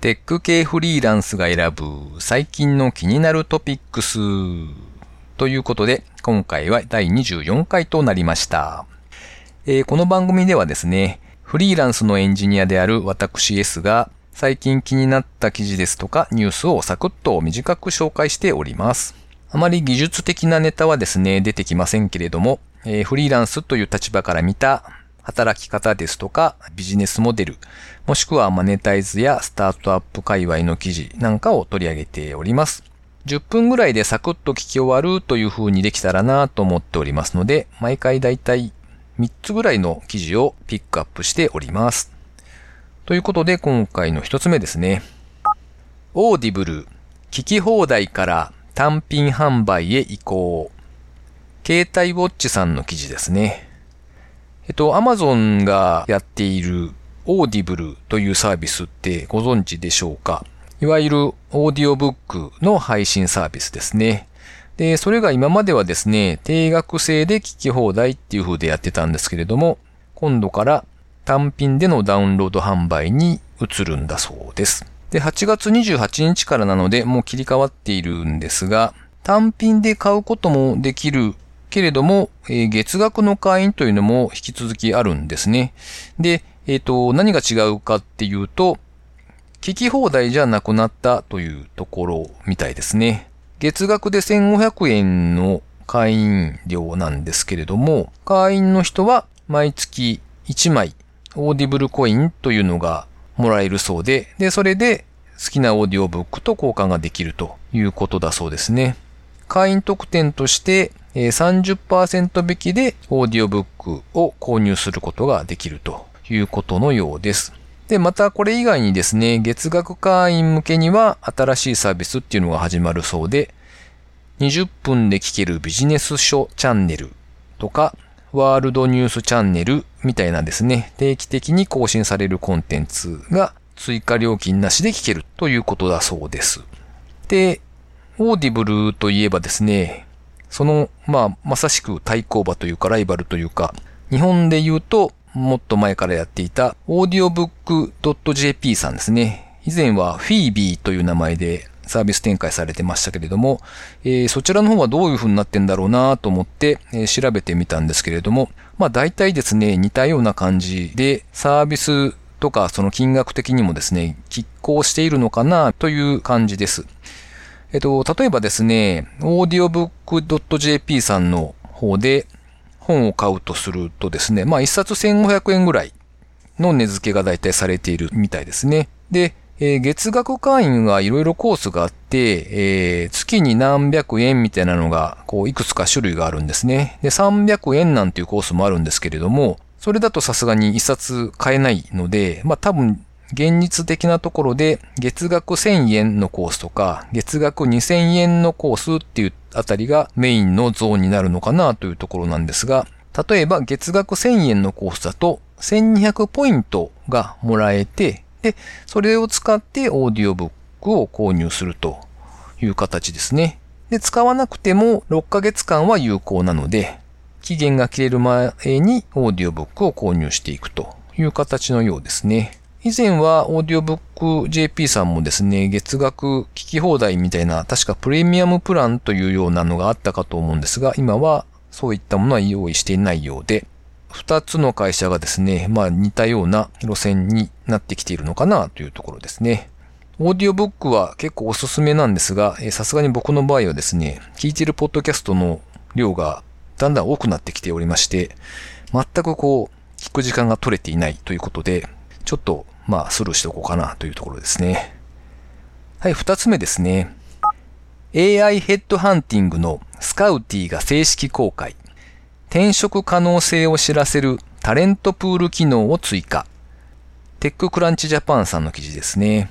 テック系フリーランスが選ぶ最近の気になるトピックスということで、今回は第24回となりました。えー、この番組ではですね、フリーランスのエンジニアである私 S が最近気になった記事ですとかニュースをサクッと短く紹介しております。あまり技術的なネタはですね、出てきませんけれども、えー、フリーランスという立場から見た働き方ですとかビジネスモデル、もしくはマネタイズやスタートアップ界隈の記事なんかを取り上げております。10分ぐらいでサクッと聞き終わるという風にできたらなと思っておりますので、毎回だいたい3つぐらいの記事をピックアップしております。ということで今回の1つ目ですね。オーディブル、聞き放題から単品販売へ移行。ケータイ Watchさんの記事ですね。えっと、アマゾンがやっているオーディブルというサービスってご存知でしょうか？いわゆるオーディオブックの配信サービスですね。で、それが今まではですね、定額制で聞き放題っていう風でやってたんですけれども、今度から単品でのダウンロード販売に移るんだそうです。で、8月28日からなのでもう切り替わっているんですが、単品で買うこともできるけれども、えー、月額の会員というのも引き続きあるんですね。で、えっ、ー、と、何が違うかっていうと、聞き放題じゃなくなったというところみたいですね。月額で1500円の会員料なんですけれども、会員の人は毎月1枚オーディブルコインというのがもらえるそうで、で、それで好きなオーディオブックと交換ができるということだそうですね。会員特典として30%引きでオーディオブックを購入することができるということのようです。で、またこれ以外にですね、月額会員向けには新しいサービスっていうのが始まるそうで、20分で聞けるビジネス書チャンネルとか、ワールドニュースチャンネルみたいなですね、定期的に更新されるコンテンツが追加料金なしで聞けるということだそうです。で、オーディブルといえばですね、その、まあ、まさしく対抗馬というかライバルというか、日本で言うと、もっと前からやっていた、オーディオブック .jp さんですね。以前は FeBe という名前でサービス展開されてましたけれども、えー、そちらの方はどういう風になってんだろうなと思って、えー、調べてみたんですけれども、まあ大体ですね、似たような感じで、サービスとかその金額的にもですね、拮抗しているのかなという感じです。えっと、例えばですね、audiobook.jp さんの方で本を買うとするとですね、まあ一冊1500円ぐらいの値付けが大体されているみたいですね。で、えー、月額会員はいろいろコースがあって、えー、月に何百円みたいなのが、こう、いくつか種類があるんですね。で、300円なんていうコースもあるんですけれども、それだとさすがに一冊買えないので、まあ多分現実的なところで月額1000円のコースとか月額2000円のコースっていうあたりがメインのゾーンになるのかなというところなんですが、例えば月額1000円のコースだと1200ポイントがもらえて、で、それを使ってオーディオブックを購入するという形ですね。で、使わなくても6ヶ月間は有効なので、期限が切れる前にオーディオブックを購入していくという形のようですね。以前はオーディオブック JP さんもですね、月額聞き放題みたいな、確かプレミアムプランというようなのがあったかと思うんですが、今はそういったものは用意していないようで、二つの会社がですね、まあ似たような路線になってきているのかなというところですね。オーディオブックは結構おすすめなんですが、さすがに僕の場合はですね、聞いているポッドキャストの量がだんだん多くなってきておりまして、全くこう、聞く時間が取れていないということで、ちょっと、まあ、スルーしておこうかなというところですね。はい、二つ目ですね。AI ヘッドハンティングのスカウティが正式公開。転職可能性を知らせるタレントプール機能を追加。テッククランチジャパンさんの記事ですね。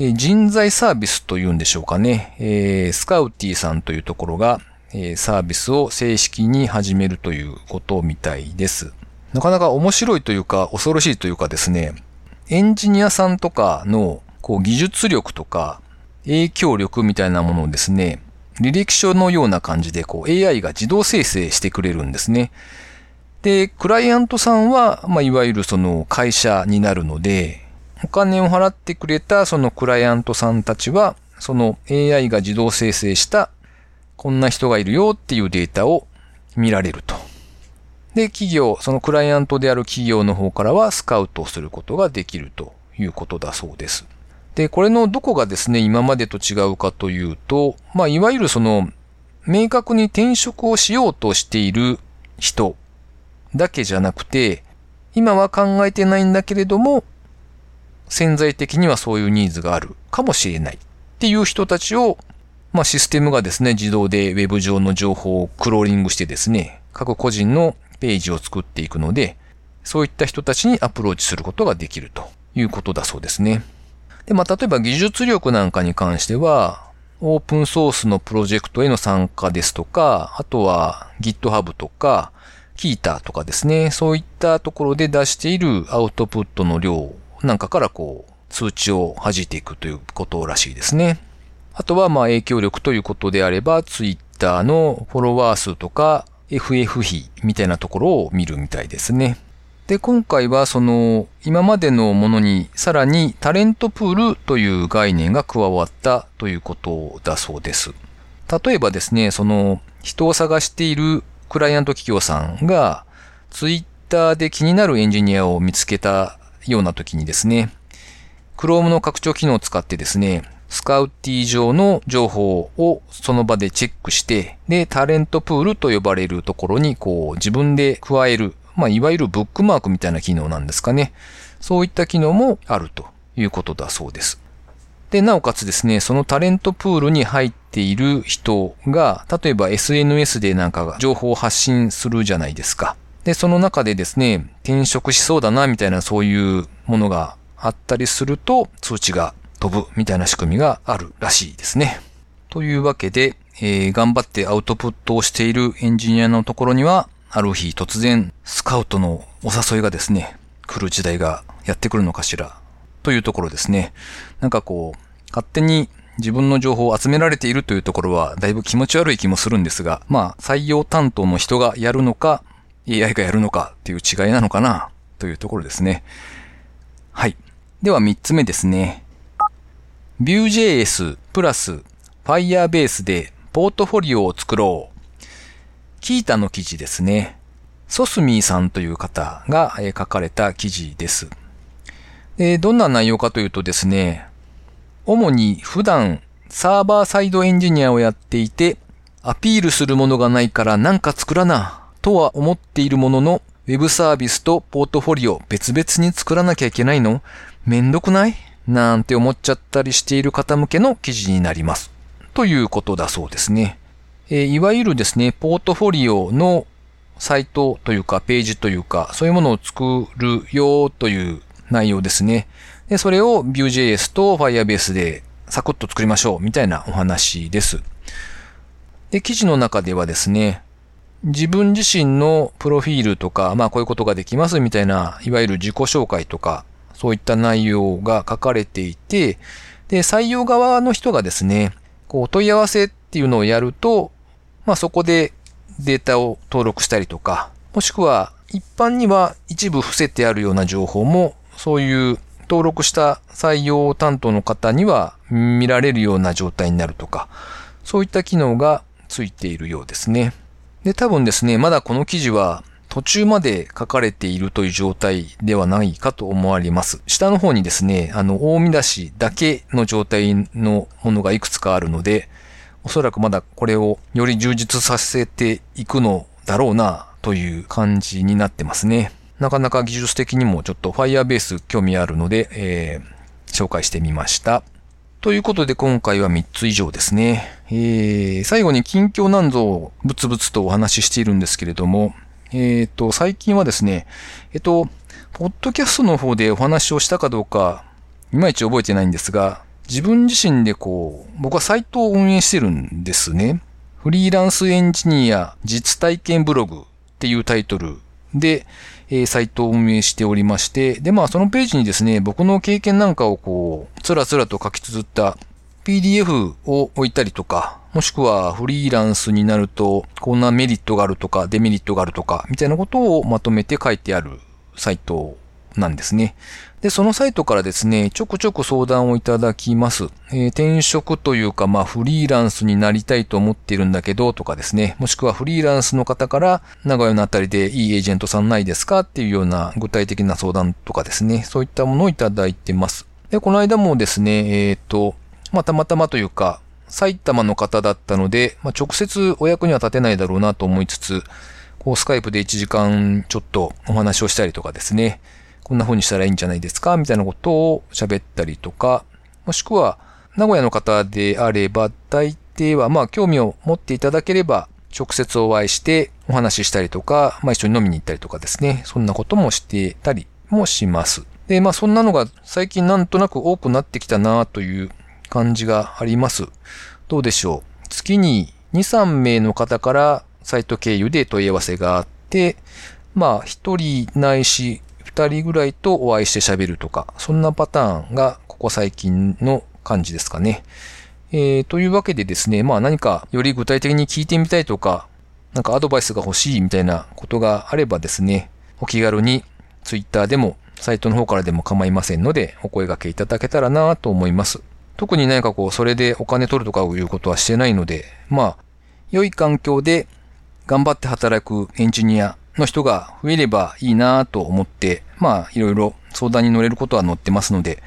え人材サービスというんでしょうかね。えー、スカウティさんというところが、えー、サービスを正式に始めるということみたいです。なかなか面白いというか恐ろしいというかですね、エンジニアさんとかのこう技術力とか影響力みたいなものをですね、履歴書のような感じでこう AI が自動生成してくれるんですね。で、クライアントさんは、まあ、いわゆるその会社になるので、お金を払ってくれたそのクライアントさんたちは、その AI が自動生成したこんな人がいるよっていうデータを見られると。で、企業、そのクライアントである企業の方からはスカウトすることができるということだそうです。で、これのどこがですね、今までと違うかというと、まあ、いわゆるその、明確に転職をしようとしている人だけじゃなくて、今は考えてないんだけれども、潜在的にはそういうニーズがあるかもしれないっていう人たちを、まあ、システムがですね、自動で Web 上の情報をクローリングしてですね、各個人のページを作っていくので、そういった人たちにアプローチすることができるということだそうですね。で、まあ、例えば技術力なんかに関しては、オープンソースのプロジェクトへの参加ですとか、あとは GitHub とか、キータとかですね、そういったところで出しているアウトプットの量なんかからこう、通知を弾いていくということらしいですね。あとはま影響力ということであれば、Twitter のフォロワー数とか FF 比みたいなところを見るみたいですね。で、今回はその今までのものにさらにタレントプールという概念が加わったということだそうです。例えばですね、その人を探しているクライアント企業さんがツイッターで気になるエンジニアを見つけたような時にですね、Chrome の拡張機能を使ってですね、スカウティ上の情報をその場でチェックして、で、タレントプールと呼ばれるところにこう自分で加える、まあ、いわゆるブックマークみたいな機能なんですかね。そういった機能もあるということだそうです。で、なおかつですね、そのタレントプールに入っている人が、例えば SNS でなんか情報を発信するじゃないですか。で、その中でですね、転職しそうだな、みたいなそういうものがあったりすると、通知が飛ぶみたいな仕組みがあるらしいですね。というわけで、えー、頑張ってアウトプットをしているエンジニアのところには、ある日突然スカウトのお誘いがですね、来る時代がやってくるのかしら、というところですね。なんかこう、勝手に自分の情報を集められているというところはだいぶ気持ち悪い気もするんですが、まあ採用担当の人がやるのか、AI がやるのかっていう違いなのかな、というところですね。はい。では3つ目ですね。Vue.js プラス Firebase でポートフォリオを作ろう。キータの記事ですね。ソスミーさんという方が書かれた記事です。でどんな内容かというとですね、主に普段サーバーサイドエンジニアをやっていて、アピールするものがないからなんか作らな、とは思っているものの、ウェブサービスとポートフォリオ別々に作らなきゃいけないの？めんどくない？なんて思っちゃったりしている方向けの記事になります。ということだそうですね。え、いわゆるですね、ポートフォリオのサイトというかページというか、そういうものを作るよという内容ですね。で、それを Vue.js と Firebase でサクッと作りましょうみたいなお話です。で、記事の中ではですね、自分自身のプロフィールとか、まあこういうことができますみたいな、いわゆる自己紹介とか、そういった内容が書かれていて、で、採用側の人がですね、こう問い合わせっていうのをやると、まあそこでデータを登録したりとか、もしくは一般には一部伏せてあるような情報も、そういう登録した採用担当の方には見られるような状態になるとか、そういった機能がついているようですね。で、多分ですね、まだこの記事は途中まで書かれているという状態ではないかと思われます。下の方にですね、あの、大見出しだけの状態のものがいくつかあるので、おそらくまだこれをより充実させていくのだろうなという感じになってますね。なかなか技術的にもちょっと Firebase 興味あるので、えー、紹介してみました。ということで今回は3つ以上ですね。えー、最後に近況なんぞをブツブツとお話ししているんですけれども、えっ、ー、と、最近はですね、えっ、と、ポッドキャストの方でお話をしたかどうか、いまいち覚えてないんですが、自分自身でこう、僕はサイトを運営してるんですね。フリーランスエンジニア実体験ブログっていうタイトルで、えー、サイトを運営しておりまして、で、まあそのページにですね、僕の経験なんかをこう、つらつらと書き綴った PDF を置いたりとか、もしくはフリーランスになると、こんなメリットがあるとか、デメリットがあるとか、みたいなことをまとめて書いてあるサイトなんですね。で、そのサイトからですね、ちょくちょく相談をいただきます。えー、転職というか、まあ、フリーランスになりたいと思ってるんだけど、とかですね、もしくはフリーランスの方から、名古屋のあたりでいいエージェントさんないですか？っていうような具体的な相談とかですね、そういったものをいただいてます。で、この間もですね、えっ、ー、と、まあ、たまたまというか、埼玉の方だったので、まあ、直接お役には立てないだろうなと思いつつ、こう、スカイプで1時間ちょっとお話をしたりとかですね、こんな風にしたらいいんじゃないですかみたいなことを喋ったりとか、もしくは、名古屋の方であれば、大抵は、まあ、興味を持っていただければ、直接お会いしてお話ししたりとか、まあ、一緒に飲みに行ったりとかですね、そんなこともしてたりもします。で、まあ、そんなのが最近なんとなく多くなってきたなという感じがあります。どうでしょう？月に2、3名の方からサイト経由で問い合わせがあって、まあ、1人ないし2人ぐらいとお会いして喋るとか、そんなパターンがここ最近の感じですかね。えー、というわけでですね、まあ何かより具体的に聞いてみたいとか、なんかアドバイスが欲しいみたいなことがあればですね、お気軽に Twitter でもサイトの方からでも構いませんので、お声掛けいただけたらなと思います。特に何かこう、それでお金取るとかいうことはしてないので、まあ、良い環境で頑張って働くエンジニアの人が増えればいいなと思って、まあ、いろいろ相談に乗れることは載ってますので、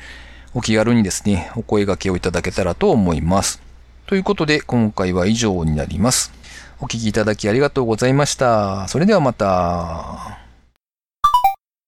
お気軽にですね、お声掛けをいただけたらと思います。ということで、今回は以上になります。お聞きいただきありがとうございました。それではまた。